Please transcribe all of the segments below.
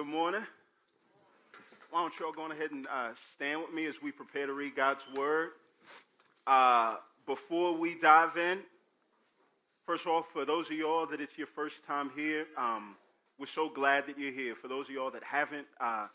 Good morning. Why don't you all go ahead and uh, stand with me as we prepare to read God's Word? Uh, before we dive in, first of all, for those of y'all that it's your first time here, um, we're so glad that you're here. For those of y'all that haven't uh,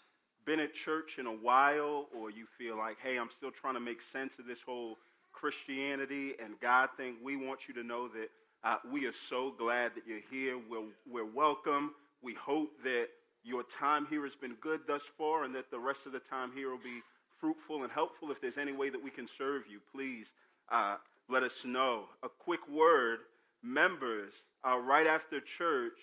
been at church in a while, or you feel like, hey, I'm still trying to make sense of this whole Christianity and God thing, we want you to know that uh, we are so glad that you're here. We're, we're welcome. We hope that your time here has been good thus far and that the rest of the time here will be fruitful and helpful. If there's any way that we can serve you, please uh, let us know. A quick word members, uh, right after church,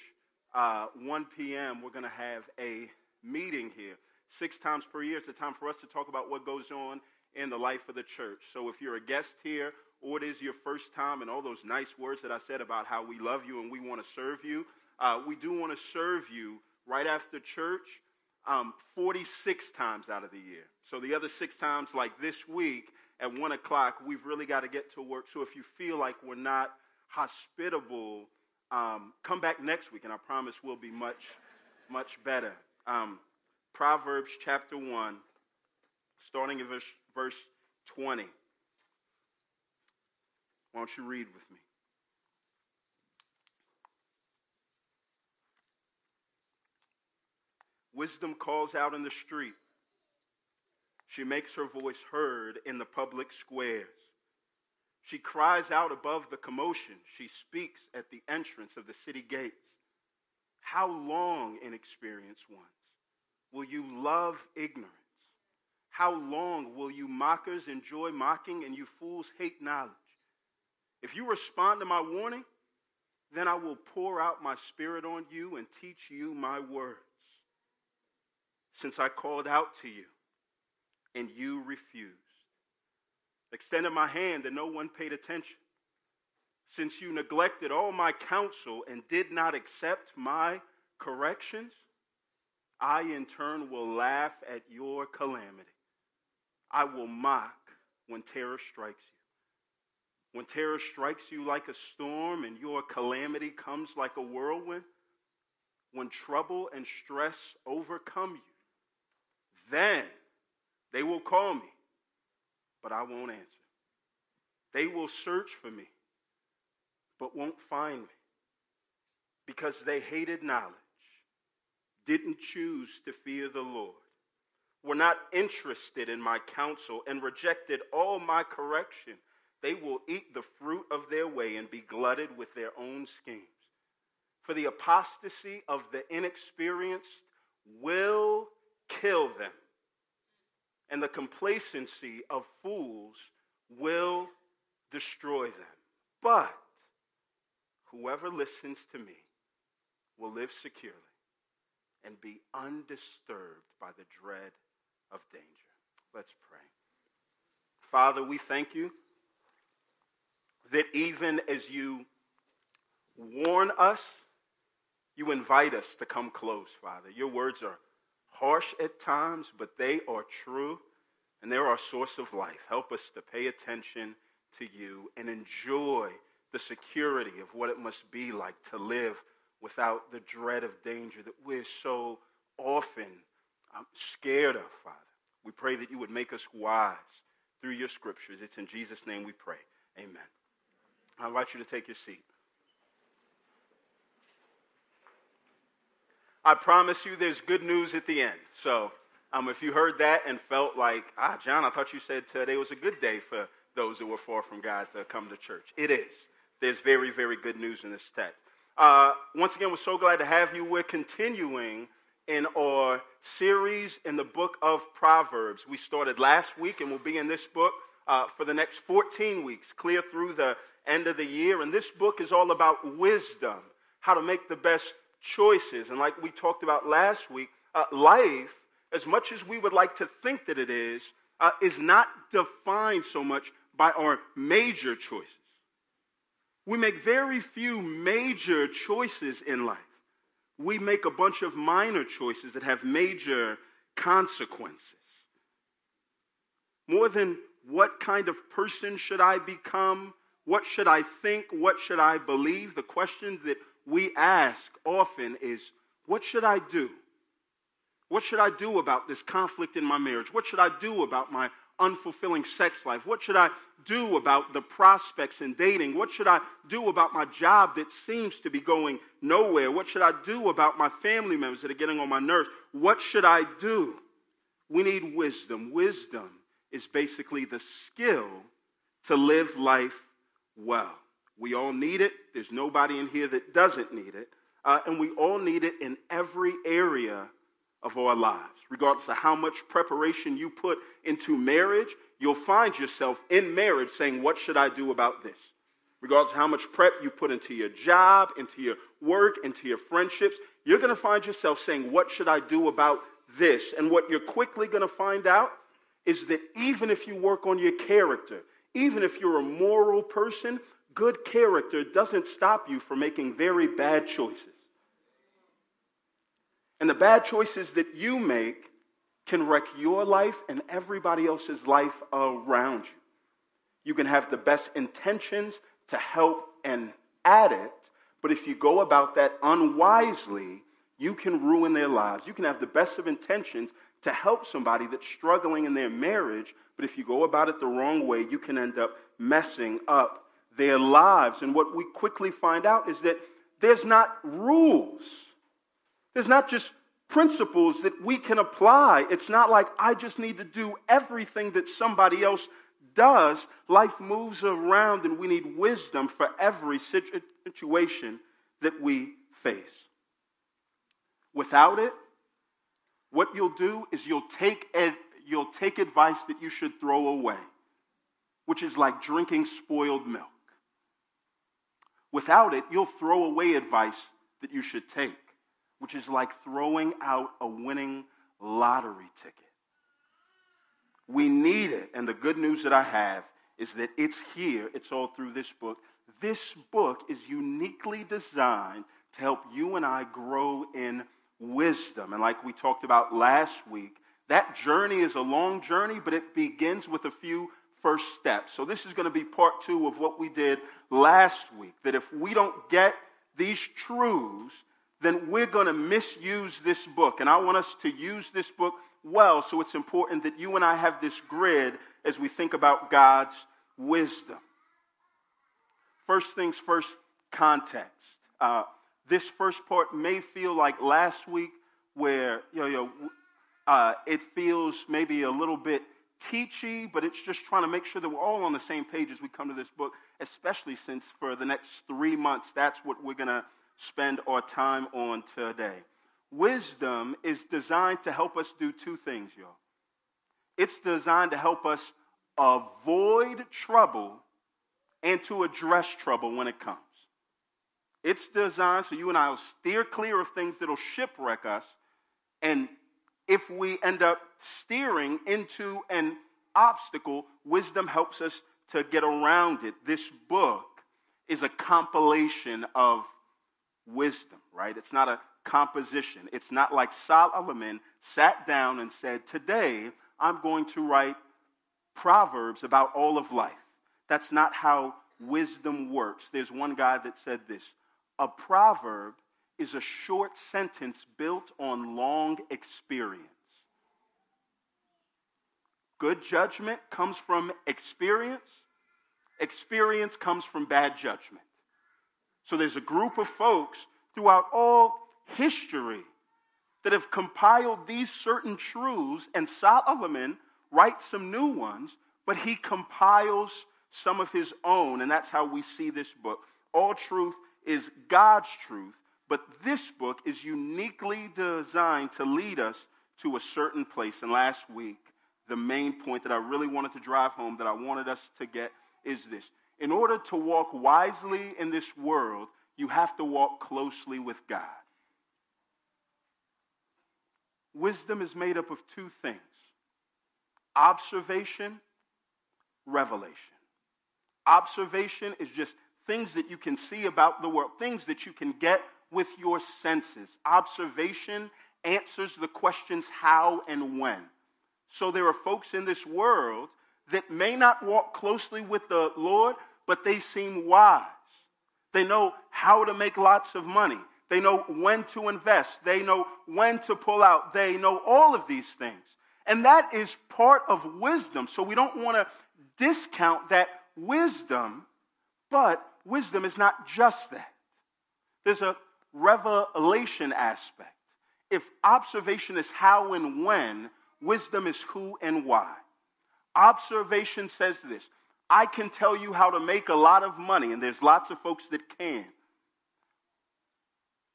uh, 1 p.m., we're going to have a meeting here. Six times per year, it's a time for us to talk about what goes on in the life of the church. So if you're a guest here or it is your first time and all those nice words that I said about how we love you and we want to serve you, uh, we do want to serve you right after church um, 46 times out of the year. So the other six times, like this week at 1 o'clock, we've really got to get to work. So if you feel like we're not hospitable, um, come back next week, and I promise we'll be much, much better. Um, Proverbs chapter 1, starting in verse, verse 20. Why don't you read with me? Wisdom calls out in the street. She makes her voice heard in the public squares. She cries out above the commotion. She speaks at the entrance of the city gates. How long, inexperienced ones, will you love ignorance? How long will you mockers enjoy mocking and you fools hate knowledge? If you respond to my warning, then I will pour out my spirit on you and teach you my words since I called out to you and you refused. Extended my hand and no one paid attention. Since you neglected all my counsel and did not accept my corrections, I in turn will laugh at your calamity. I will mock when terror strikes you. When terror strikes you like a storm and your calamity comes like a whirlwind, when trouble and stress overcome you, then they will call me, but I won't answer. They will search for me, but won't find me because they hated knowledge, didn't choose to fear the Lord, were not interested in my counsel, and rejected all my correction. They will eat the fruit of their way and be glutted with their own schemes. For the apostasy of the inexperienced will kill them and the complacency of fools will destroy them. But whoever listens to me will live securely and be undisturbed by the dread of danger. Let's pray. Father, we thank you that even as you warn us, you invite us to come close, Father. Your words are harsh at times, but they are true and they're our source of life. Help us to pay attention to you and enjoy the security of what it must be like to live without the dread of danger that we're so often um, scared of, Father. We pray that you would make us wise through your scriptures. It's in Jesus' name we pray. Amen. I invite you to take your seat. I promise you there's good news at the end. So um, if you heard that and felt like, ah, John, I thought you said today was a good day for those who were far from God to come to church. It is. There's very, very good news in this text. Uh, once again, we're so glad to have you. We're continuing in our series in the book of Proverbs. We started last week and we'll be in this book uh, for the next 14 weeks, clear through the end of the year. And this book is all about wisdom, how to make the best choices. And like we talked about last week, uh, life, as much as we would like to think that it is, uh, is not defined so much by our major choices. We make very few major choices in life. We make a bunch of minor choices that have major consequences. More than what kind of person should I become? What should I think? What should I believe? The question that we ask often is, What should I do? What should I do about this conflict in my marriage? What should I do about my unfulfilling sex life? What should I do about the prospects in dating? What should I do about my job that seems to be going nowhere? What should I do about my family members that are getting on my nerves? What should I do? We need wisdom. Wisdom is basically the skill to live life well. We all need it. There's nobody in here that doesn't need it. Uh, and we all need it in every area of our lives. Regardless of how much preparation you put into marriage, you'll find yourself in marriage saying, What should I do about this? Regardless of how much prep you put into your job, into your work, into your friendships, you're going to find yourself saying, What should I do about this? And what you're quickly going to find out is that even if you work on your character, even if you're a moral person, good character doesn't stop you from making very bad choices. And the bad choices that you make can wreck your life and everybody else's life around you. You can have the best intentions to help and addict, but if you go about that unwisely, you can ruin their lives. You can have the best of intentions to help somebody that's struggling in their marriage, but if you go about it the wrong way, you can end up messing up their lives. And what we quickly find out is that there's not rules there's not just principles that we can apply. It's not like I just need to do everything that somebody else does. Life moves around and we need wisdom for every situation that we face. Without it, what you'll do is you'll take, ed- you'll take advice that you should throw away, which is like drinking spoiled milk. Without it, you'll throw away advice that you should take which is like throwing out a winning lottery ticket. We need it. And the good news that I have is that it's here, it's all through this book. This book is uniquely designed to help you and I grow in wisdom. And like we talked about last week, that journey is a long journey, but it begins with a few first steps. So this is going to be part two of what we did last week. That if we don't get these truths, then we're going to misuse this book. And I want us to use this book well, so it's important that you and I have this grid as we think about God's wisdom. First things first, context. Uh, this first part may feel like last week, where you know uh, it feels maybe a little bit teachy, but it's just trying to make sure that we're all on the same page as we come to this book, especially since for the next three months, that's what we're going to spend our time on today. Wisdom is designed to help us do two things, y'all. It's designed to help us avoid trouble and to address trouble when it comes. It's designed so you and I will steer clear of things that'll shipwreck us. And if we end up steering into an obstacle, wisdom helps us to get around it. This book is a compilation of wisdom, right? It's not a composition. It's not like Solomon sat down and said, Today I'm going to write proverbs about all of life. That's not how wisdom works. There's one guy that said this A proverb is a short sentence built on long experience. Good judgment comes from experience, experience comes from bad judgment. So there's a group of folks throughout all history that have compiled these certain truths, and Solomon writes some new ones, but he compiles some of his own, and that's how we see this book. All truth is God's truth, but this book is uniquely designed to lead us to a certain place. And last week, the main point that I really wanted to drive home, that I wanted us to get, is this in order to walk wisely in this world, you have to walk closely with God. Wisdom is made up of two things observation, revelation. Observation is just things that you can see about the world, things that you can get with your senses. Observation answers the questions how and when. So there are folks in this world that may not walk closely with the Lord, but they seem wise. They know how to make lots of money. They know when to invest. They know when to pull out. They know all of these things. And that is part of wisdom. So we don't want to discount that wisdom, but wisdom is not just that. There's a revelation aspect. If observation is how and when, wisdom is who and why. Observation says this I can tell you how to make a lot of money, and there's lots of folks that can.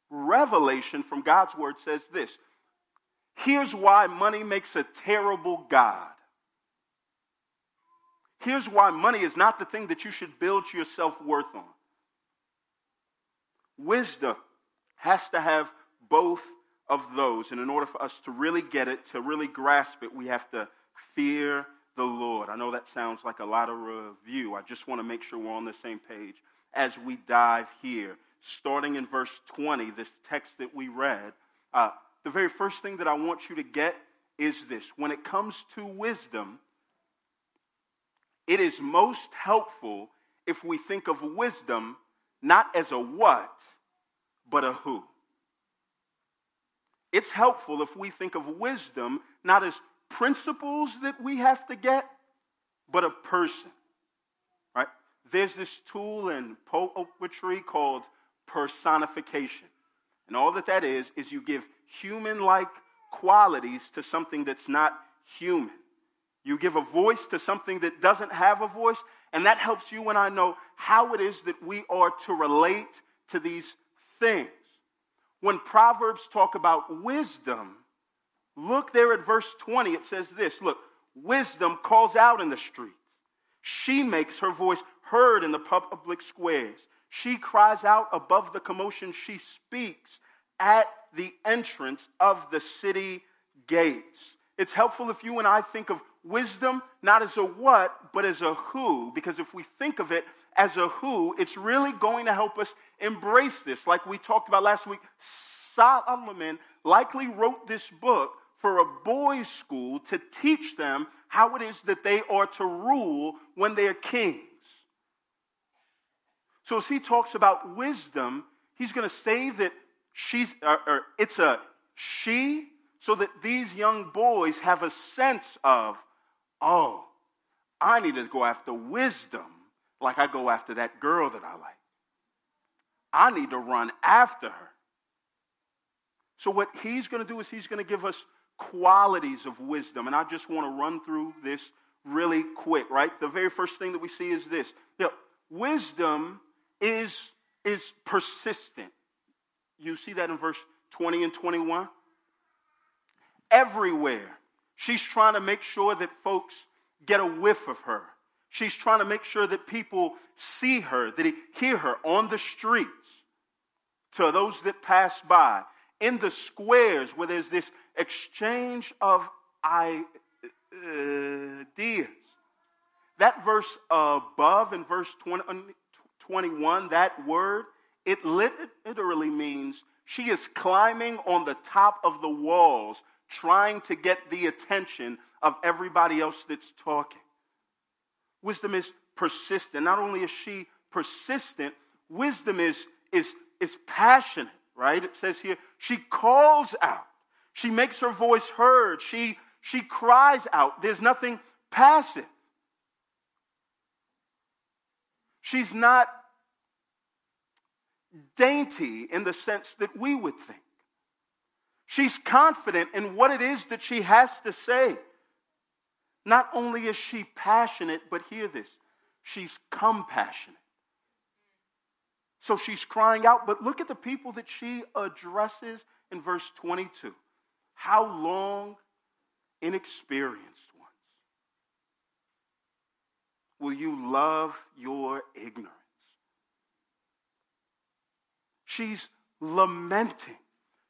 Revelation from God's word says this here's why money makes a terrible God. Here's why money is not the thing that you should build your self worth on. Wisdom has to have both of those. And in order for us to really get it, to really grasp it, we have to fear the Lord. I know that sounds like a lot of review. I just want to make sure we're on the same page as we dive here. Starting in verse 20, this text that we read, uh, the very first thing that I want you to get is this. When it comes to wisdom, it is most helpful if we think of wisdom not as a what, but a who. It's helpful if we think of wisdom not as principles that we have to get, but a person. Right? There's this tool in poetry called personification. And all that that is, is you give human like qualities to something that's not human. You give a voice to something that doesn't have a voice, and that helps you and I know how it is that we are to relate to these things. When Proverbs talk about wisdom, Look there at verse 20. It says this Look, wisdom calls out in the streets. She makes her voice heard in the public squares. She cries out above the commotion. She speaks at the entrance of the city gates. It's helpful if you and I think of wisdom not as a what, but as a who, because if we think of it as a who, it's really going to help us embrace this. Like we talked about last week, Solomon likely wrote this book for a boys' school to teach them how it is that they are to rule when they're kings. So as he talks about wisdom, he's going to say that she's, or, or it's a she, so that these young boys have a sense of, oh, I need to go after wisdom like I go after that girl that I like. I need to run after her. So, what he's going to do is he's going to give us qualities of wisdom. And I just want to run through this really quick, right? The very first thing that we see is this. You know, wisdom is, is persistent. You see that in verse 20 and 21? Everywhere. She's trying to make sure that folks get a whiff of her. She's trying to make sure that people see her, that hear her on the streets, to those that pass by, in the squares where there's this exchange of ideas. That verse above in verse 20, 21, that word, it literally means she is climbing on the top of the walls, trying to get the attention of everybody else that's talking. Wisdom is persistent. Not only is she persistent, wisdom is, is, is passionate, right? It says here, she calls out. She makes her voice heard. She, she cries out. There's nothing passive. She's not dainty in the sense that we would think. She's confident in what it is that she has to say. Not only is she passionate, but hear this, she's compassionate. So she's crying out, but look at the people that she addresses in verse 22. How long, inexperienced ones, will you love your ignorance? She's lamenting.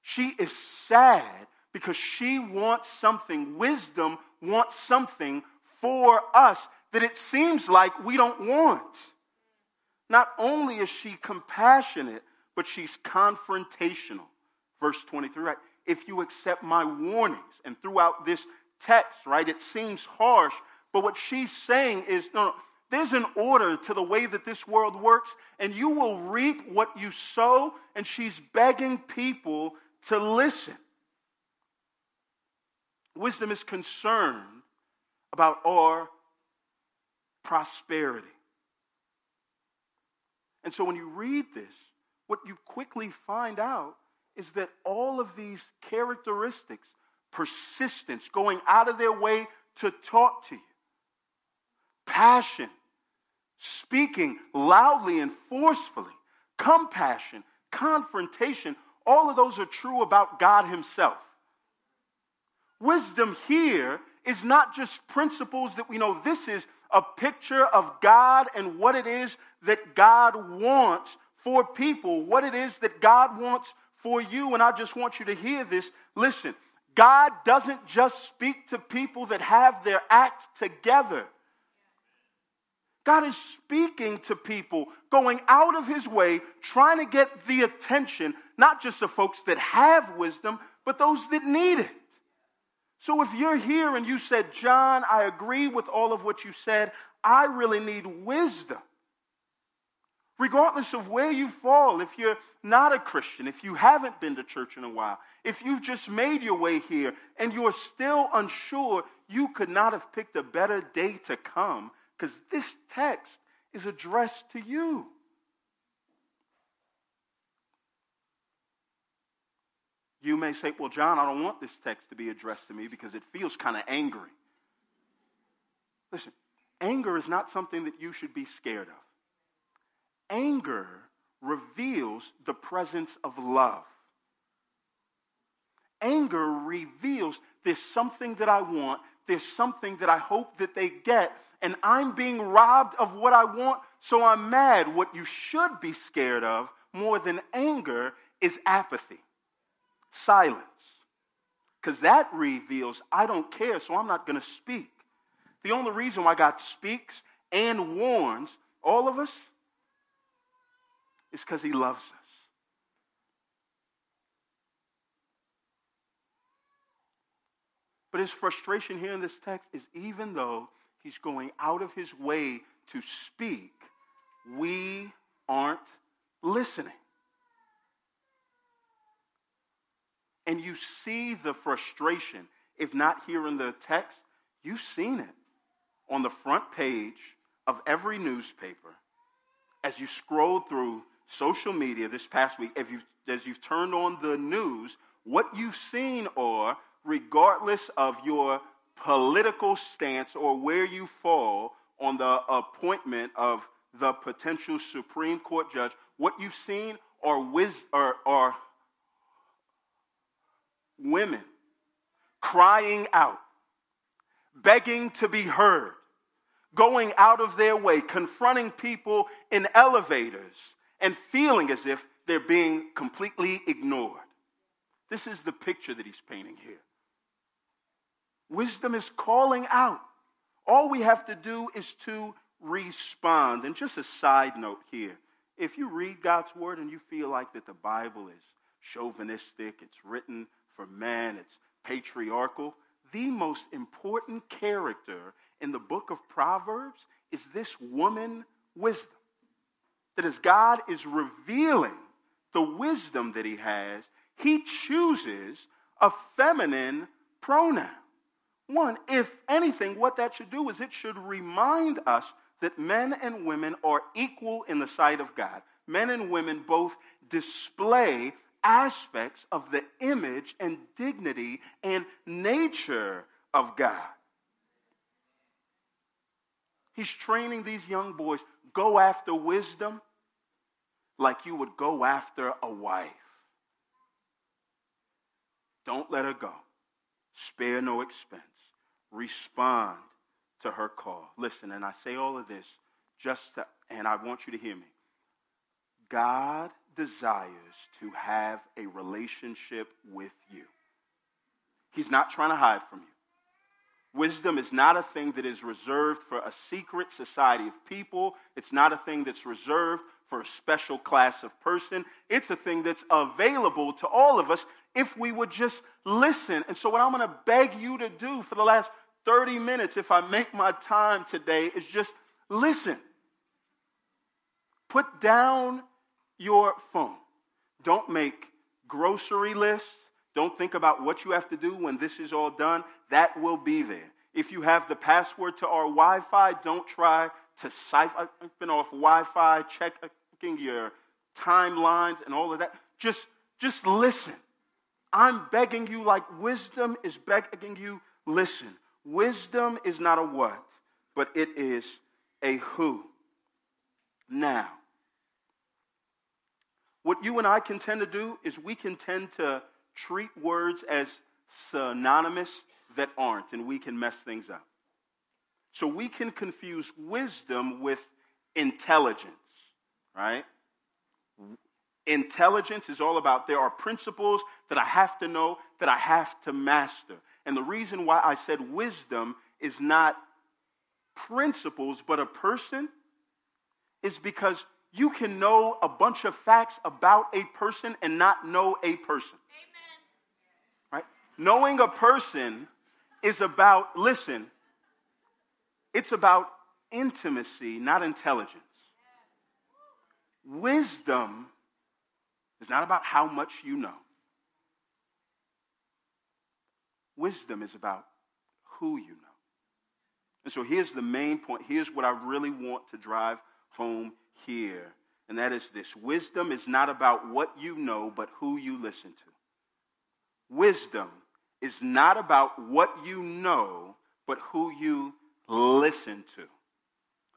She is sad because she wants something. Wisdom wants something for us that it seems like we don't want. Not only is she compassionate, but she's confrontational. Verse 23, right? if you accept my warnings. And throughout this text, right, it seems harsh, but what she's saying is no, no, there's an order to the way that this world works, and you will reap what you sow. And she's begging people to listen. Wisdom is concerned about our prosperity. And so when you read this, what you quickly find out is that all of these characteristics, persistence, going out of their way to talk to you, passion, speaking loudly and forcefully, compassion, confrontation, all of those are true about God Himself. Wisdom here is not just principles that we know this is a picture of God and what it is that God wants for people, what it is that God wants for you. And I just want you to hear this. Listen, God doesn't just speak to people that have their act together. God is speaking to people, going out of his way, trying to get the attention, not just of folks that have wisdom, but those that need it. So if you're here and you said, John, I agree with all of what you said, I really need wisdom. Regardless of where you fall, if you're not a Christian, if you haven't been to church in a while, if you've just made your way here and you're still unsure, you could not have picked a better day to come because this text is addressed to you. You may say, Well, John, I don't want this text to be addressed to me because it feels kind of angry. Listen, anger is not something that you should be scared of. Anger reveals the presence of love. Anger reveals there's something that I want, there's something that I hope that they get, and I'm being robbed of what I want, so I'm mad. What you should be scared of more than anger is apathy, silence. Because that reveals I don't care, so I'm not going to speak. The only reason why God speaks and warns all of us is because He loves us. But his frustration here in this text is even though he's going out of his way to speak, we aren't listening. And you see the frustration, if not here in the text, you've seen it on the front page of every newspaper. As you scroll through social media this past week, as you've, as you've turned on the news, what you've seen are regardless of your political stance or where you fall on the appointment of the potential Supreme Court judge, what you've seen are, wis- are, are women crying out, begging to be heard, going out of their way, confronting people in elevators, and feeling as if they're being completely ignored. This is the picture that he's painting here. Wisdom is calling out. All we have to do is to respond. And just a side note here if you read God's word and you feel like that the Bible is chauvinistic, it's written for men, it's patriarchal, the most important character in the book of Proverbs is this woman wisdom. That as God is revealing the wisdom that he has, he chooses a feminine pronoun. One, if anything, what that should do is it should remind us that men and women are equal in the sight of God. Men and women both display aspects of the image and dignity and nature of God. He's training these young boys go after wisdom like you would go after a wife. Don't let her go. Spare no expense respond to her call. Listen, and I say all of this just to, and I want you to hear me. God desires to have a relationship with you. He's not trying to hide from you. Wisdom is not a thing that is reserved for a secret society of people. It's not a thing that's reserved for a special class of person. It's a thing that's available to all of us if we would just listen. And so, what I'm going to beg you to do for the last 30 minutes, if I make my time today, is just listen. Put down your phone. Don't make grocery lists. Don't think about what you have to do when this is all done. That will be there. If you have the password to our Wi Fi, don't try to siphon off Wi Fi, checking your timelines and all of that. Just, just listen. I'm begging you, like wisdom is begging you, listen. Wisdom is not a what, but it is a who. Now, what you and I can tend to do is we can tend to treat words as synonymous that aren't, and we can mess things up. So we can confuse wisdom with intelligence, right? Intelligence is all about there are principles that I have to know, that I have to master. And the reason why I said wisdom is not principles, but a person is because you can know a bunch of facts about a person and not know a person. Amen. Right? Knowing a person is about, listen, it's about intimacy, not intelligence. Wisdom is not about how much you know. Wisdom is about who you know. And so here's the main point. Here's what I really want to drive home here. And that is this wisdom is not about what you know, but who you listen to. Wisdom is not about what you know, but who you listen to.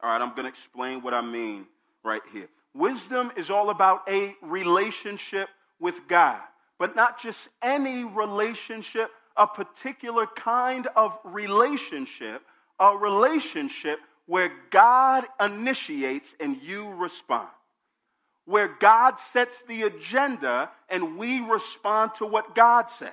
All right, I'm going to explain what I mean right here. Wisdom is all about a relationship with God, but not just any relationship, a particular kind of relationship, a relationship where God initiates and you respond. Where God sets the agenda and we respond to what God says.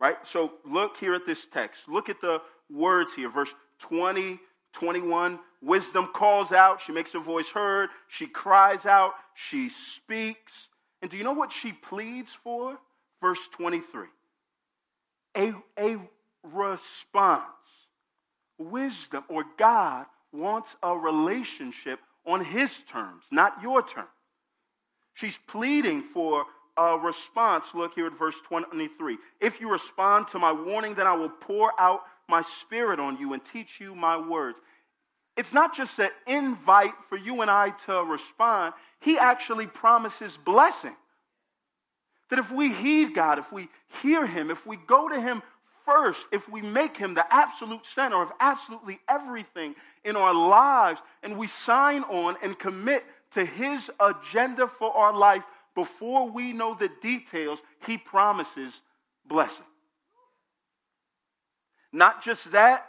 Right? So look here at this text. Look at the words here, verse 20, 21. Wisdom calls out, she makes her voice heard, she cries out, she speaks. And do you know what she pleads for? Verse 23 a, a response. Wisdom or God wants a relationship on his terms, not your terms. She's pleading for a response. Look here at verse 23. If you respond to my warning, then I will pour out my spirit on you and teach you my words. It's not just an invite for you and I to respond, he actually promises blessing. That if we heed God, if we hear him, if we go to him first, if we make him the absolute center of absolutely everything in our lives, and we sign on and commit to his agenda for our life before we know the details, he promises blessing. Not just that,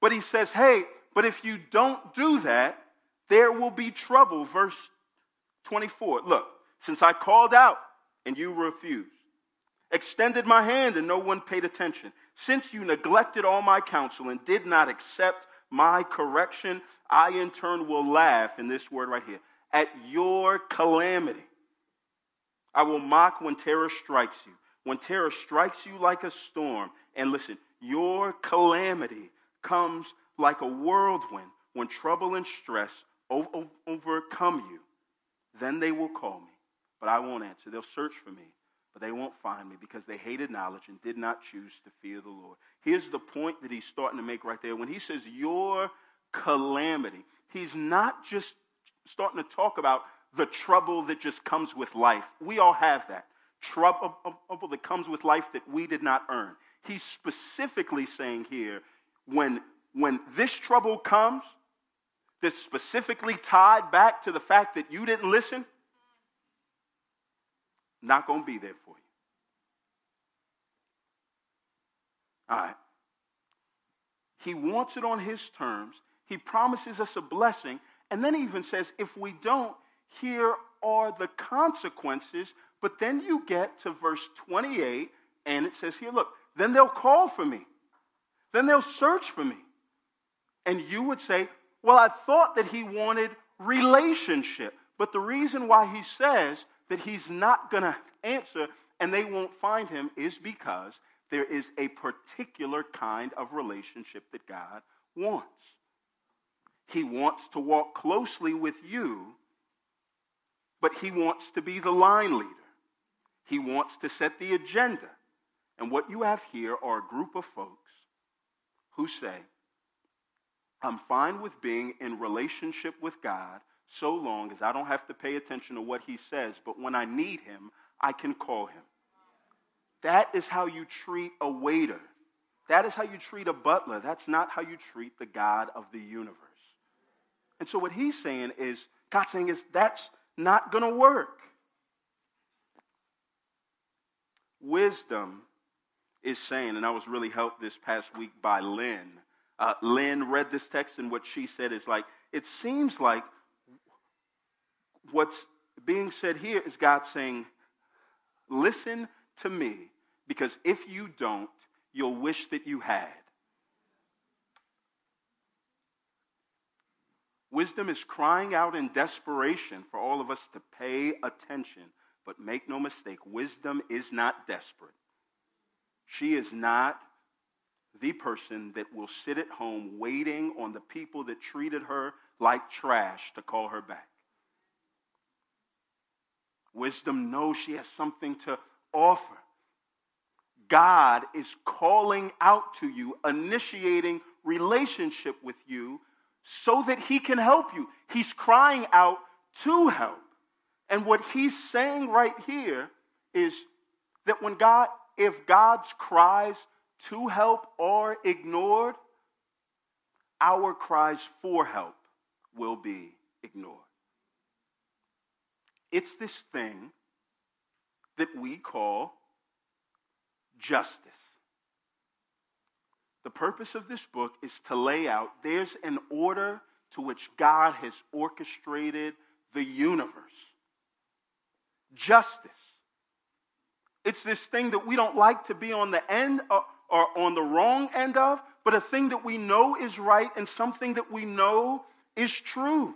but he says, hey, but if you don't do that, there will be trouble. Verse 24. Look, since I called out and you refused, extended my hand and no one paid attention, since you neglected all my counsel and did not accept my correction, I in turn will laugh, in this word right here, at your calamity. I will mock when terror strikes you. When terror strikes you like a storm, and listen, your calamity comes like a whirlwind when trouble and stress overcome you. Then they will call me, but I won't answer. They'll search for me, but they won't find me because they hated knowledge and did not choose to fear the Lord. Here's the point that he's starting to make right there. When he says your calamity, he's not just starting to talk about the trouble that just comes with life. We all have that. Trouble that comes with life that we did not earn. He's specifically saying here when, when this trouble comes, that's specifically tied back to the fact that you didn't listen, not going to be there for you. All right. He wants it on his terms. He promises us a blessing. And then he even says, if we don't, here are the consequences. But then you get to verse 28, and it says here, look, then they'll call for me. Then they'll search for me. And you would say, well, I thought that he wanted relationship. But the reason why he says that he's not going to answer and they won't find him is because there is a particular kind of relationship that God wants. He wants to walk closely with you, but he wants to be the line leader. He wants to set the agenda. And what you have here are a group of folks who say, I'm fine with being in relationship with God so long as I don't have to pay attention to what he says, but when I need him, I can call him. That is how you treat a waiter. That is how you treat a butler. That's not how you treat the God of the universe. And so what he's saying is, God's saying is, that's not going to work. Wisdom is saying, and I was really helped this past week by Lynn. Uh, Lynn read this text, and what she said is like, it seems like what's being said here is God saying, listen to me, because if you don't, you'll wish that you had. Wisdom is crying out in desperation for all of us to pay attention. But make no mistake, wisdom is not desperate. She is not the person that will sit at home waiting on the people that treated her like trash to call her back. Wisdom knows she has something to offer. God is calling out to you, initiating relationship with you so that he can help you. He's crying out to help. And what he's saying right here is that when God, if God's cries to help are ignored, our cries for help will be ignored. It's this thing that we call justice. The purpose of this book is to lay out there's an order to which God has orchestrated the universe. Justice. It's this thing that we don't like to be on the end or on the wrong end of, but a thing that we know is right and something that we know is true.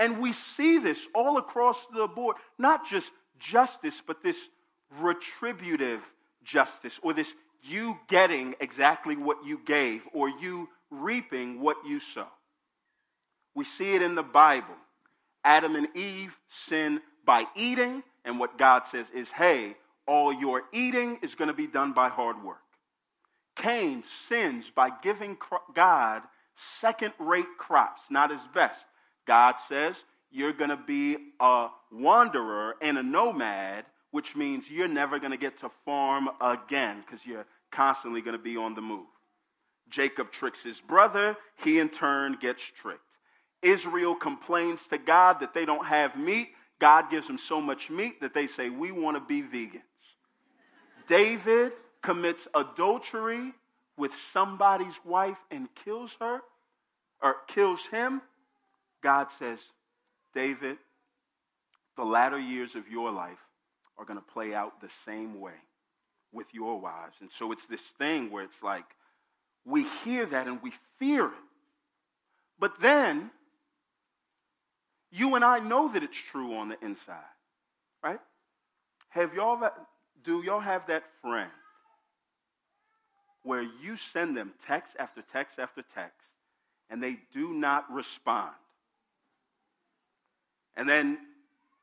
And we see this all across the board, not just justice, but this retributive justice, or this you getting exactly what you gave, or you reaping what you sow. We see it in the Bible. Adam and Eve sin by eating, and what God says is, hey, all your eating is going to be done by hard work. Cain sins by giving God second rate crops, not his best. God says you're going to be a wanderer and a nomad, which means you're never going to get to farm again because you're constantly going to be on the move. Jacob tricks his brother, he in turn gets tricked. Israel complains to God that they don't have meat. God gives them so much meat that they say, We want to be vegans. David commits adultery with somebody's wife and kills her or kills him. God says, David, the latter years of your life are going to play out the same way with your wives. And so it's this thing where it's like we hear that and we fear it. But then you and I know that it's true on the inside, right? Have y'all that, do y'all have that friend where you send them text after text after text and they do not respond? And then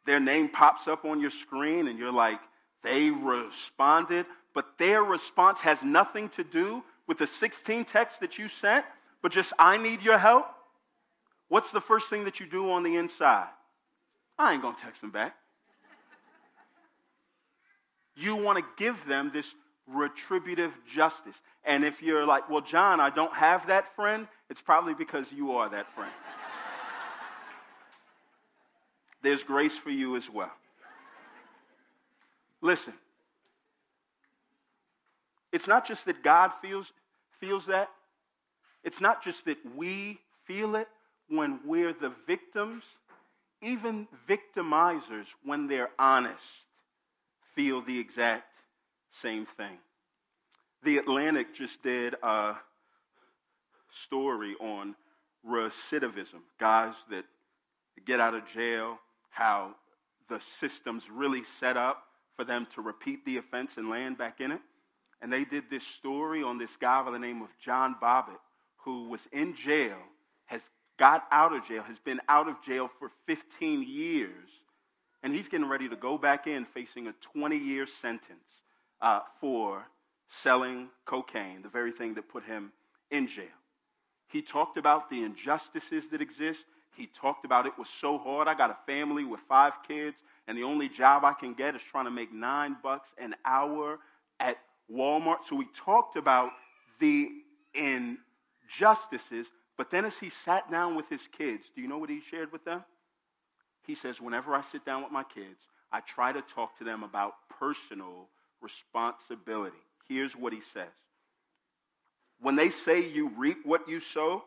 their name pops up on your screen and you're like, they responded, but their response has nothing to do with the 16 texts that you sent, but just, I need your help. What's the first thing that you do on the inside? I ain't going to text them back. You want to give them this retributive justice. And if you're like, well, John, I don't have that friend, it's probably because you are that friend there's grace for you as well. Listen, it's not just that God feels, feels that, it's not just that we feel it when we're the victims. Even victimizers, when they're honest, feel the exact same thing. The Atlantic just did a story on recidivism, guys that get out of jail how the system's really set up for them to repeat the offense and land back in it. And they did this story on this guy by the name of John Bobbitt, who was in jail, has got out of jail, has been out of jail for 15 years, and he's getting ready to go back in facing a 20 year sentence uh, for selling cocaine, the very thing that put him in jail. He talked about the injustices that exist. He talked about it was so hard. I got a family with five kids, and the only job I can get is trying to make nine bucks an hour at Walmart. So he talked about the injustices, but then as he sat down with his kids, do you know what he shared with them? He says, Whenever I sit down with my kids, I try to talk to them about personal responsibility. Here's what he says When they say you reap what you sow,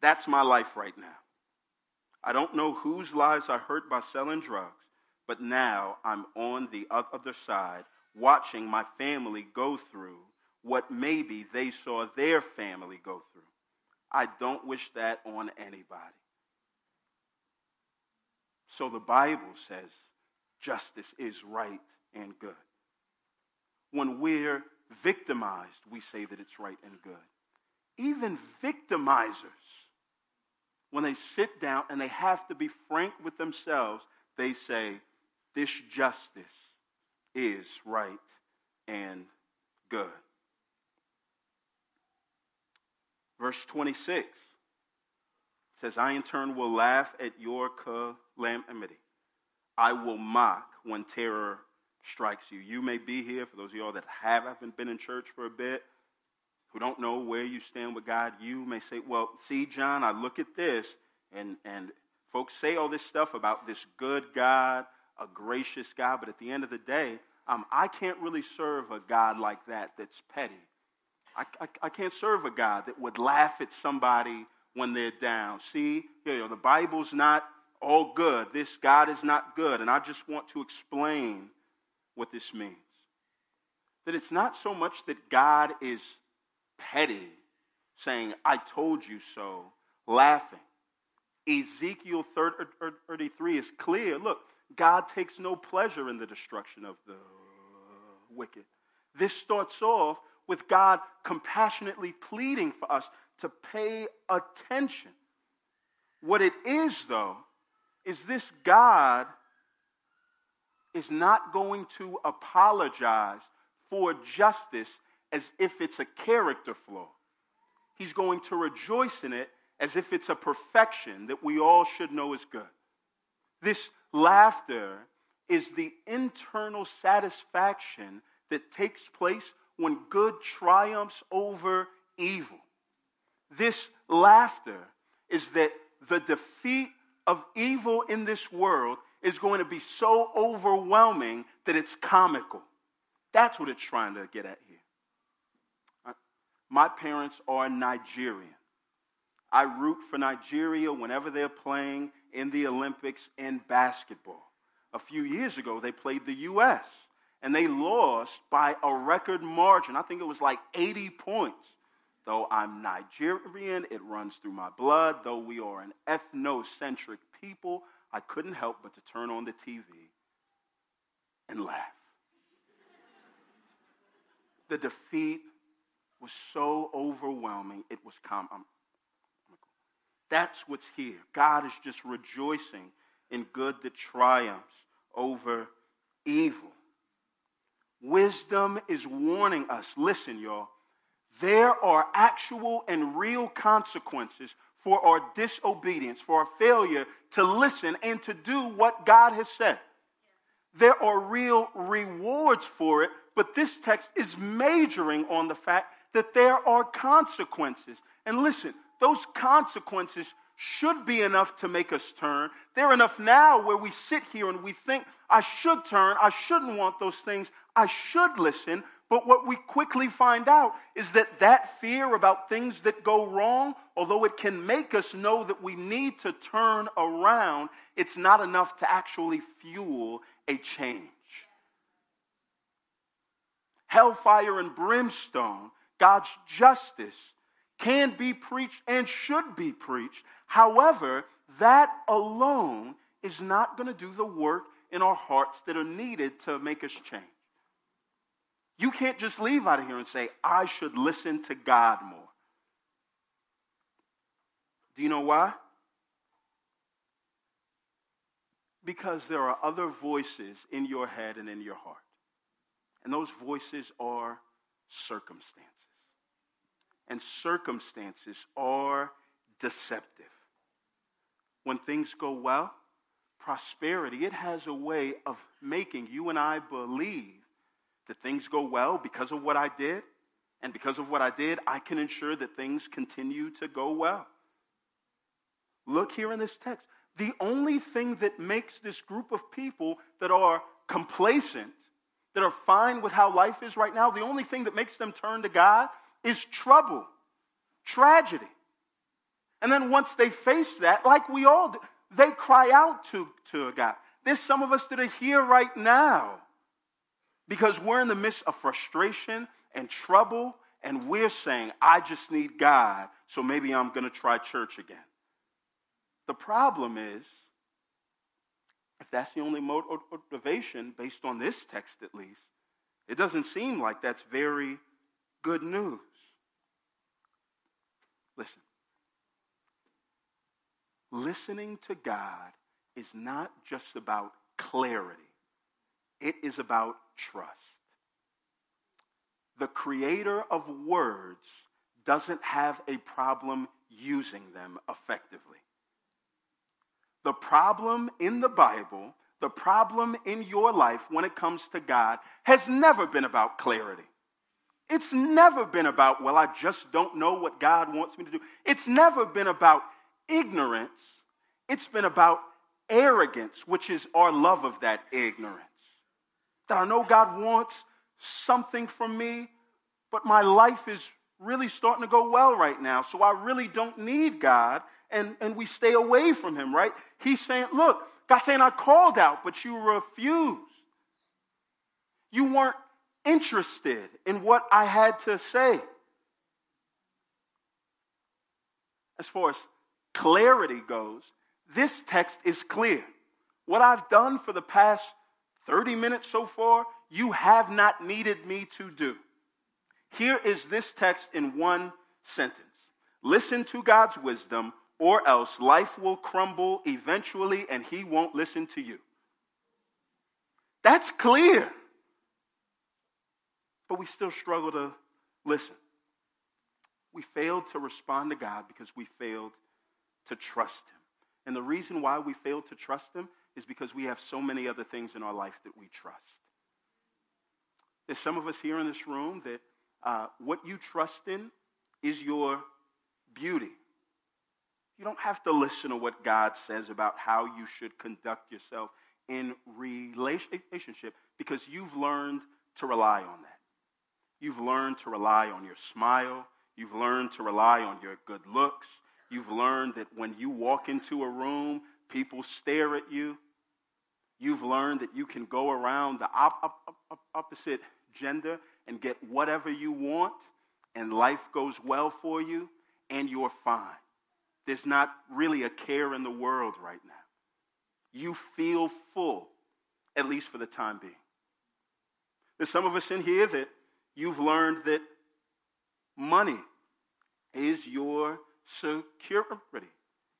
that's my life right now. I don't know whose lives I hurt by selling drugs, but now I'm on the other side watching my family go through what maybe they saw their family go through. I don't wish that on anybody. So the Bible says justice is right and good. When we're victimized, we say that it's right and good. Even victimizers, when they sit down and they have to be frank with themselves, they say, This justice is right and good. Verse 26 says, I in turn will laugh at your calamity. I will mock when terror strikes you. You may be here, for those of y'all that have, haven't been in church for a bit, who don't know where you stand with God, you may say, Well, see, John, I look at this, and, and folks say all this stuff about this good God, a gracious God, but at the end of the day, um, I can't really serve a God like that that's petty. I, I, I, can't serve a God that would laugh at somebody when they're down. See, you know, the Bible's not all good. This God is not good. And I just want to explain what this means. That it's not so much that God is petty, saying, I told you so, laughing. Ezekiel er, er, 33 is clear. Look, God takes no pleasure in the destruction of the wicked. This starts off with God compassionately pleading for us to pay attention. What it is, though, is this God is not going to apologize for justice as if it's a character flaw. He's going to rejoice in it as if it's a perfection that we all should know is good. This laughter is the internal satisfaction that takes place when good triumphs over evil. This laughter is that the defeat of evil in this world is going to be so overwhelming that it's comical. That's what it's trying to get at here. My parents are Nigerian. I root for Nigeria whenever they're playing in the Olympics in basketball. A few years ago, they played the U.S., and they lost by a record margin. I think it was like 80 points. Though I'm Nigerian, it runs through my blood. Though we are an ethnocentric people, I couldn't help but to turn on the TV and laugh. the defeat was so overwhelming, it was calm. That's what's here. God is just rejoicing in good that triumphs over evil. Wisdom is warning us listen, y'all, there are actual and real consequences for our disobedience, for our failure to listen and to do what God has said. There are real rewards for it, but this text is majoring on the fact that there are consequences. And listen, those consequences should be enough to make us turn. They're enough now where we sit here and we think, I should turn, I shouldn't want those things, I should listen. But what we quickly find out is that that fear about things that go wrong, although it can make us know that we need to turn around, it's not enough to actually fuel a change. Hellfire and brimstone, God's justice, can be preached and should be preached. However, that alone is not going to do the work in our hearts that are needed to make us change. You can't just leave out of here and say, I should listen to God more. Do you know why? Because there are other voices in your head and in your heart. And those voices are circumstances. And circumstances are deceptive. When things go well, prosperity, it has a way of making you and I believe that things go well because of what I did. And because of what I did, I can ensure that things continue to go well. Look here in this text. The only thing that makes this group of people that are complacent, that are fine with how life is right now, the only thing that makes them turn to God is trouble, tragedy. And then once they face that, like we all do, they cry out to, to God. There's some of us that are here right now because we're in the midst of frustration and trouble, and we're saying, I just need God, so maybe I'm going to try church again. The problem is, if that's the only motivation, based on this text at least, it doesn't seem like that's very good news. Listen. Listening to God is not just about clarity, it is about trust. The creator of words doesn't have a problem using them effectively. The problem in the Bible, the problem in your life when it comes to God, has never been about clarity. It's never been about, well, I just don't know what God wants me to do. It's never been about ignorance. It's been about arrogance, which is our love of that ignorance. That I know God wants something from me, but my life is really starting to go well right now, so I really don't need God and, and we stay away from him, right? He's saying, look, God's saying, I called out, but you refused. You weren't interested in what I had to say. As far as clarity goes, this text is clear. What I've done for the past 30 minutes so far, you have not needed me to do. Here is this text in one sentence Listen to God's wisdom, or else life will crumble eventually and he won't listen to you. That's clear. But we still struggle to listen. We failed to respond to God because we failed to trust him. And the reason why we failed to trust him is because we have so many other things in our life that we trust. There's some of us here in this room that uh, what you trust in is your beauty you don't have to listen to what God says about how you should conduct yourself in relationship because you've learned to rely on that. You've learned to rely on your smile. You've learned to rely on your good looks. You've learned that when you walk into a room, people stare at you. You've learned that you can go around the op- op- op- opposite gender and get whatever you want, and life goes well for you, and you're fine. There's not really a care in the world right now. You feel full, at least for the time being. There's some of us in here that you've learned that money is your security.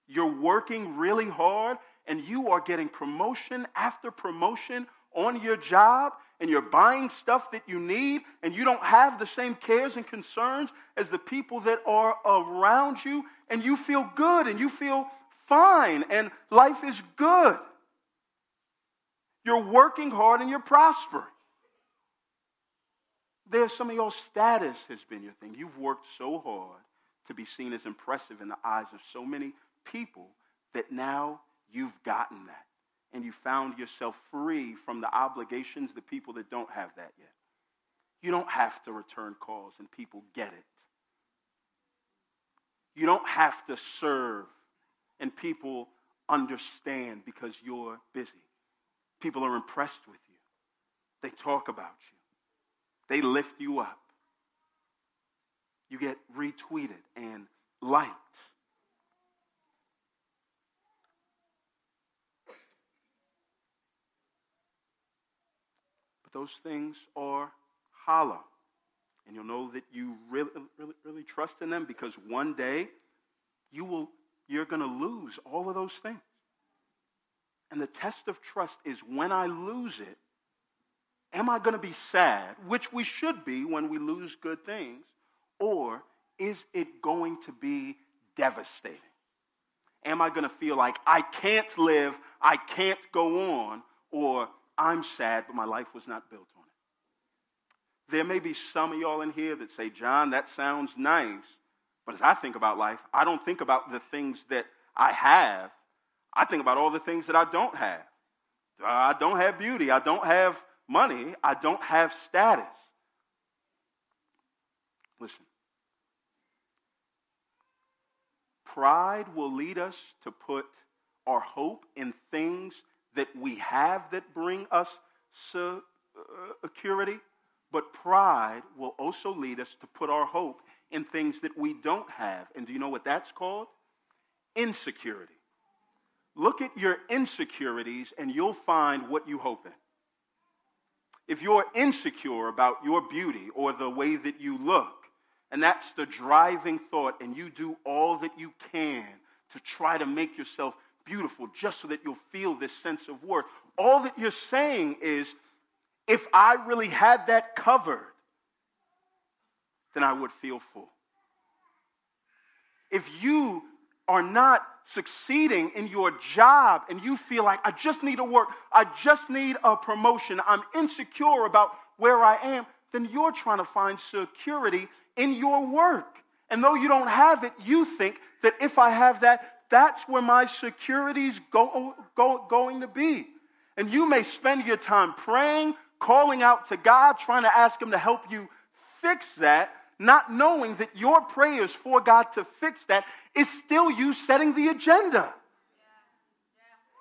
You're working really hard and you are getting promotion after promotion on your job and you're buying stuff that you need and you don't have the same cares and concerns as the people that are around you and you feel good and you feel fine and life is good. You're working hard and you're prospering. There's some of your status has been your thing. You've worked so hard to be seen as impressive in the eyes of so many people that now you've gotten that and you found yourself free from the obligations the people that don't have that yet. You don't have to return calls and people get it. You don't have to serve and people understand because you're busy. People are impressed with you. They talk about you. They lift you up. You get retweeted and liked. But those things are hollow. And you'll know that you really, really, really trust in them because one day you will, you're going to lose all of those things. And the test of trust is when I lose it, am I going to be sad, which we should be when we lose good things, or is it going to be devastating? Am I going to feel like I can't live, I can't go on, or I'm sad, but my life was not built on it? There may be some of y'all in here that say, John, that sounds nice. But as I think about life, I don't think about the things that I have. I think about all the things that I don't have. I don't have beauty. I don't have money. I don't have status. Listen. Pride will lead us to put our hope in things that we have that bring us uh, security, but pride will also lead us to put our hope in things that we don't have. And do you know what that's called? Insecurity. Look at your insecurities and you'll find what you hope in. If you're insecure about your beauty or the way that you look, and that's the driving thought, and you do all that you can to try to make yourself beautiful just so that you'll feel this sense of worth, all that you're saying is if I really had that covered, then I would feel full. If you are not succeeding in your job and you feel like, I just need to work, I just need a promotion, I'm insecure about where I am, then you're trying to find security in your work. And though you don't have it, you think that if I have that, that's where my security's go, go, going to be. And you may spend your time praying, calling out to God, trying to ask Him to help you fix that, not knowing that your prayers for God to fix that is still you setting the agenda.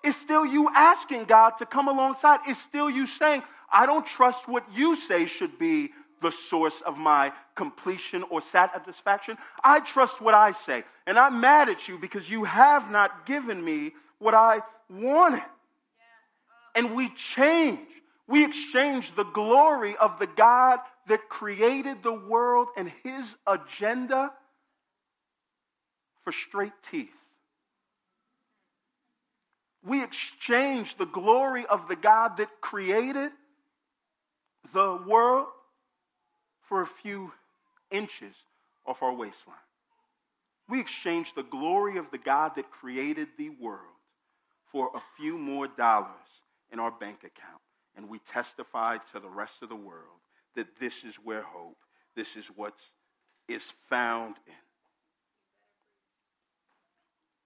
It's still you asking God to come alongside. It's still you saying, I don't trust what you say should be the source of my completion or satisfaction. I trust what I say. And I'm mad at you because you have not given me what I wanted. And we change. We exchange the glory of the God that created the world and his agenda for straight teeth. We exchange the glory of the God that created the world for a few inches off our waistline. We exchange the glory of the God that created the world for a few more dollars in our bank account. And we testify to the rest of the world that this is where hope, this is what is found in.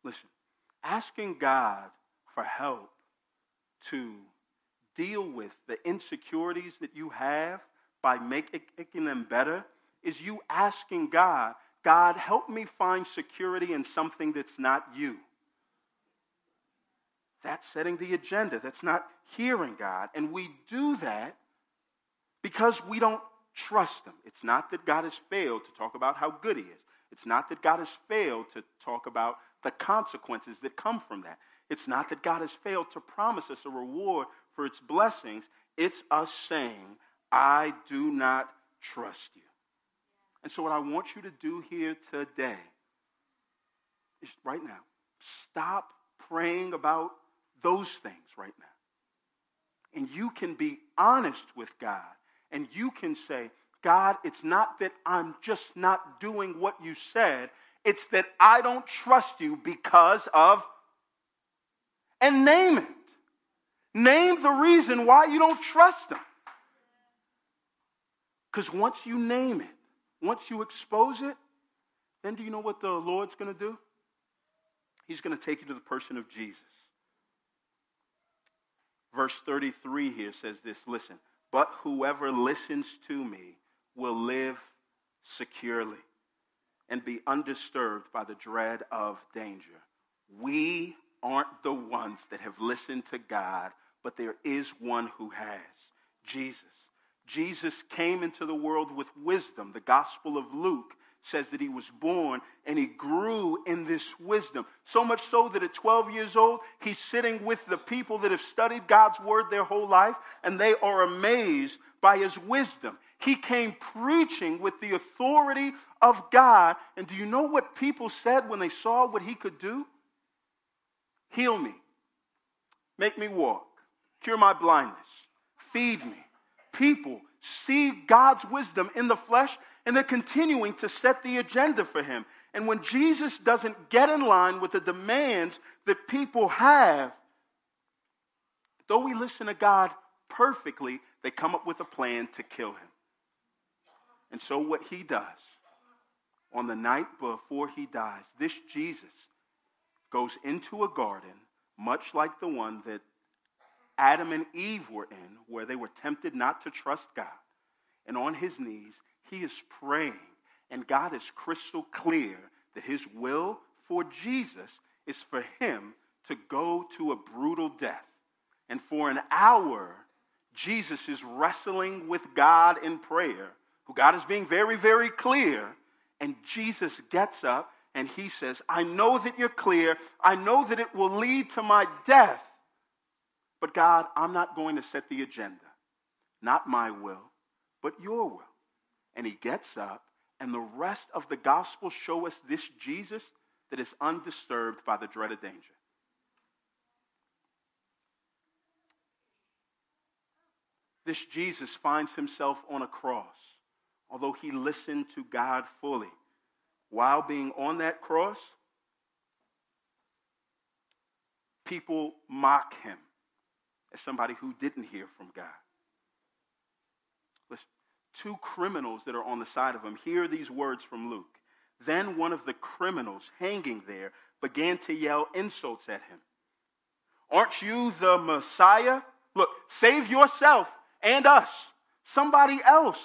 Listen, asking God for help to deal with the insecurities that you have by making them better is you asking God, God, help me find security in something that's not you. That's setting the agenda. That's not hearing God. And we do that because we don't trust Him. It's not that God has failed to talk about how good He is. It's not that God has failed to talk about the consequences that come from that. It's not that God has failed to promise us a reward for its blessings. It's us saying, I do not trust you. And so, what I want you to do here today is right now, stop praying about those things right now. And you can be honest with God and you can say, God, it's not that I'm just not doing what you said, it's that I don't trust you because of, and name it. Name the reason why you don't trust him. Because once you name it, once you expose it, then do you know what the Lord's going to do? He's going to take you to the person of Jesus. Verse 33 here says this listen, but whoever listens to me will live securely and be undisturbed by the dread of danger. We aren't the ones that have listened to God, but there is one who has Jesus. Jesus came into the world with wisdom. The Gospel of Luke says that he was born and he grew in this wisdom. So much so that at 12 years old, he's sitting with the people that have studied God's word their whole life and they are amazed by his wisdom. He came preaching with the authority of God. And do you know what people said when they saw what he could do? Heal me. make me walk, cure my blindness, feed me. People see God's wisdom in the flesh and they're continuing to set the agenda for him. And when Jesus doesn't get in line with the demands that people have, though we listen to God perfectly, they come up with a plan to kill him. And so, what he does on the night before he dies, this Jesus goes into a garden, much like the one that Adam and Eve were in, where they were tempted not to trust God. And on his knees, he is praying, and God is crystal clear that his will for Jesus is for him to go to a brutal death. And for an hour, Jesus is wrestling with God in prayer, who God is being very, very clear. And Jesus gets up and he says, I know that you're clear. I know that it will lead to my death. But God, I'm not going to set the agenda. Not my will, but your will. And he gets up, and the rest of the gospel show us this Jesus that is undisturbed by the dread of danger. This Jesus finds himself on a cross, although he listened to God fully. While being on that cross, people mock him as somebody who didn't hear from God. Two criminals that are on the side of him hear these words from Luke. Then one of the criminals hanging there began to yell insults at him. Aren't you the Messiah? Look, save yourself and us, somebody else,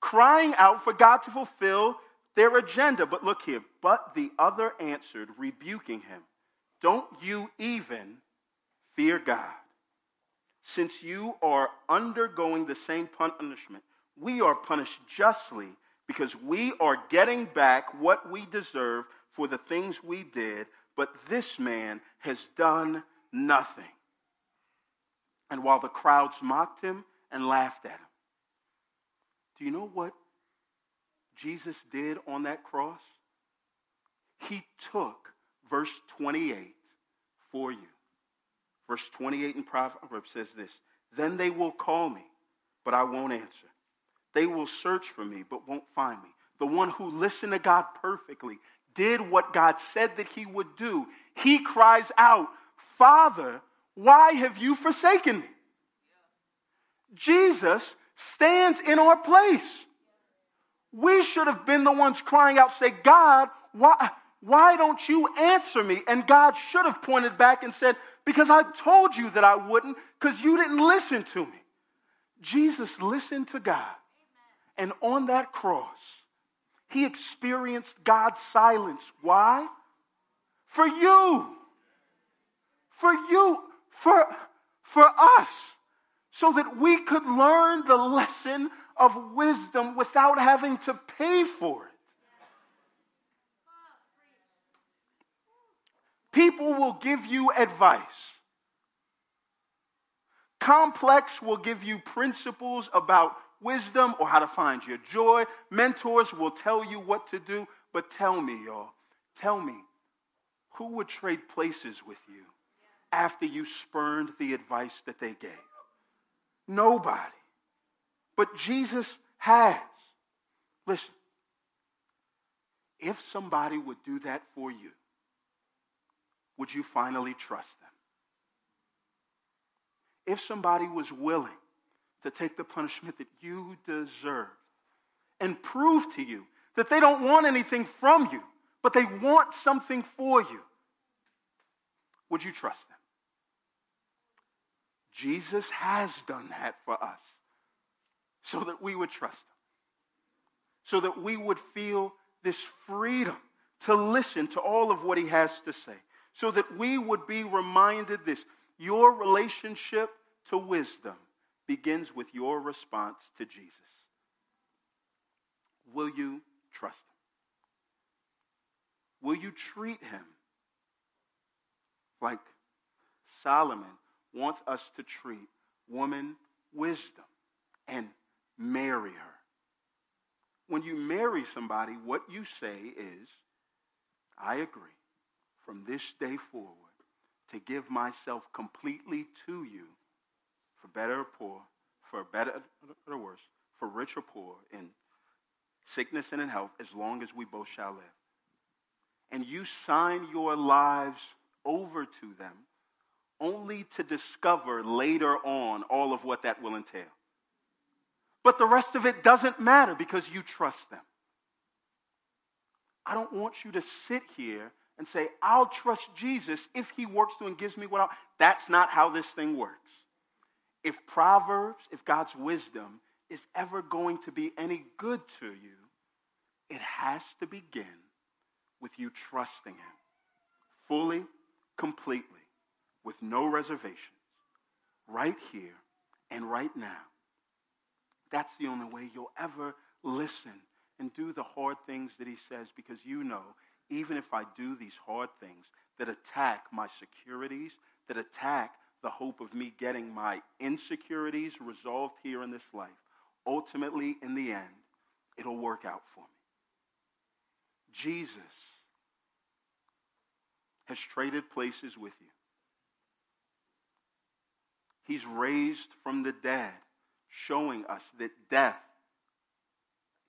crying out for God to fulfill their agenda. But look here, but the other answered, rebuking him, Don't you even fear God? Since you are undergoing the same punishment, we are punished justly because we are getting back what we deserve for the things we did, but this man has done nothing. And while the crowds mocked him and laughed at him, do you know what Jesus did on that cross? He took verse 28 for you. Verse 28 in Proverbs says this Then they will call me, but I won't answer. They will search for me, but won't find me. The one who listened to God perfectly, did what God said that he would do. He cries out, Father, why have you forsaken me? Jesus stands in our place. We should have been the ones crying out, say, God, why, why don't you answer me? And God should have pointed back and said, Because I told you that I wouldn't, because you didn't listen to me. Jesus listened to God. And on that cross, he experienced God's silence. Why? For you. For you. For, for us. So that we could learn the lesson of wisdom without having to pay for it. People will give you advice. Complex will give you principles about wisdom or how to find your joy. Mentors will tell you what to do. But tell me, y'all, tell me, who would trade places with you after you spurned the advice that they gave? Nobody. But Jesus has. Listen, if somebody would do that for you, would you finally trust them? If somebody was willing to take the punishment that you deserve and prove to you that they don't want anything from you, but they want something for you, would you trust them? Jesus has done that for us so that we would trust him, so that we would feel this freedom to listen to all of what he has to say, so that we would be reminded this your relationship to wisdom begins with your response to Jesus. Will you trust him? Will you treat him like Solomon wants us to treat woman wisdom and marry her? When you marry somebody, what you say is, I agree. From this day forward, to give myself completely to you for better or poor, for better or worse, for rich or poor, in sickness and in health, as long as we both shall live. And you sign your lives over to them only to discover later on all of what that will entail. But the rest of it doesn't matter because you trust them. I don't want you to sit here and say, I'll trust Jesus if he works through and gives me what I That's not how this thing works. If Proverbs, if God's wisdom is ever going to be any good to you, it has to begin with you trusting him fully, completely, with no reservations, right here and right now. That's the only way you'll ever listen and do the hard things that he says because you know, even if I do these hard things that attack my securities, that attack the hope of me getting my insecurities resolved here in this life, ultimately, in the end, it'll work out for me. Jesus has traded places with you. He's raised from the dead, showing us that death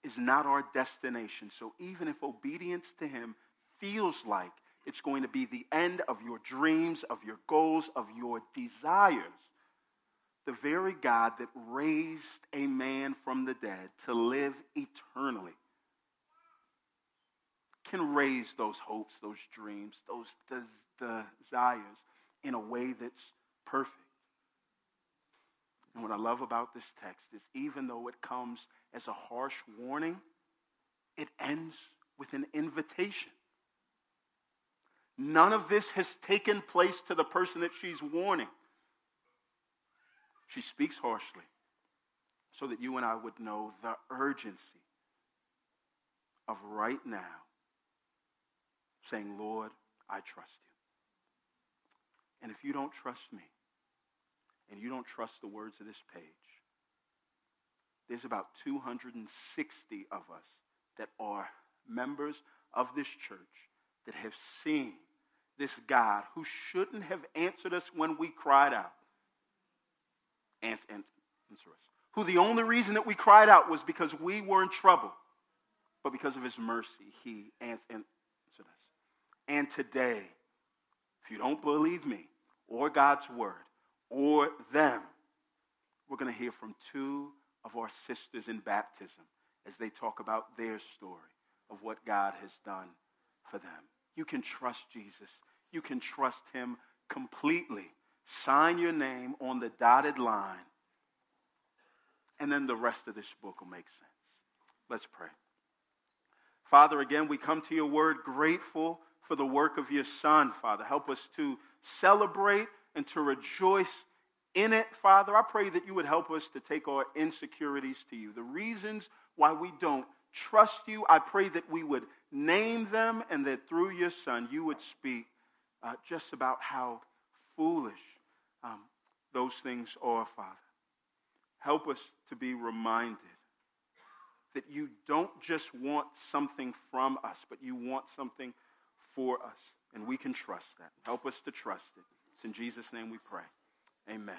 is not our destination. So even if obedience to Him feels like it's going to be the end of your dreams, of your goals, of your desires, the very God that raised a man from the dead to live eternally can raise those hopes, those dreams, those des- desires in a way that's perfect. And what I love about this text is even though it comes as a harsh warning, it ends with an invitation. None of this has taken place to the person that she's warning. She speaks harshly so that you and I would know the urgency of right now saying, Lord, I trust you. And if you don't trust me, and you don't trust the words of this page, there's about 260 of us that are members of this church that have seen this God who shouldn't have answered us when we cried out. Answer, us. Who the only reason that we cried out was because we were in trouble. But because of his mercy, he answered us. And today, if you don't believe me or God's word or them, we're going to hear from two of our sisters in baptism as they talk about their story of what God has done for them. You can trust Jesus. You can trust him completely. Sign your name on the dotted line. And then the rest of this book will make sense. Let's pray. Father, again, we come to your word grateful for the work of your Son, Father. Help us to celebrate and to rejoice in it, Father. I pray that you would help us to take our insecurities to you. The reasons why we don't trust you, I pray that we would name them and that through your Son you would speak uh, just about how foolish um, those things are, Father. Help us to be reminded that you don't just want something from us, but you want something for us. And we can trust that. Help us to trust it. It's in Jesus' name we pray. Amen.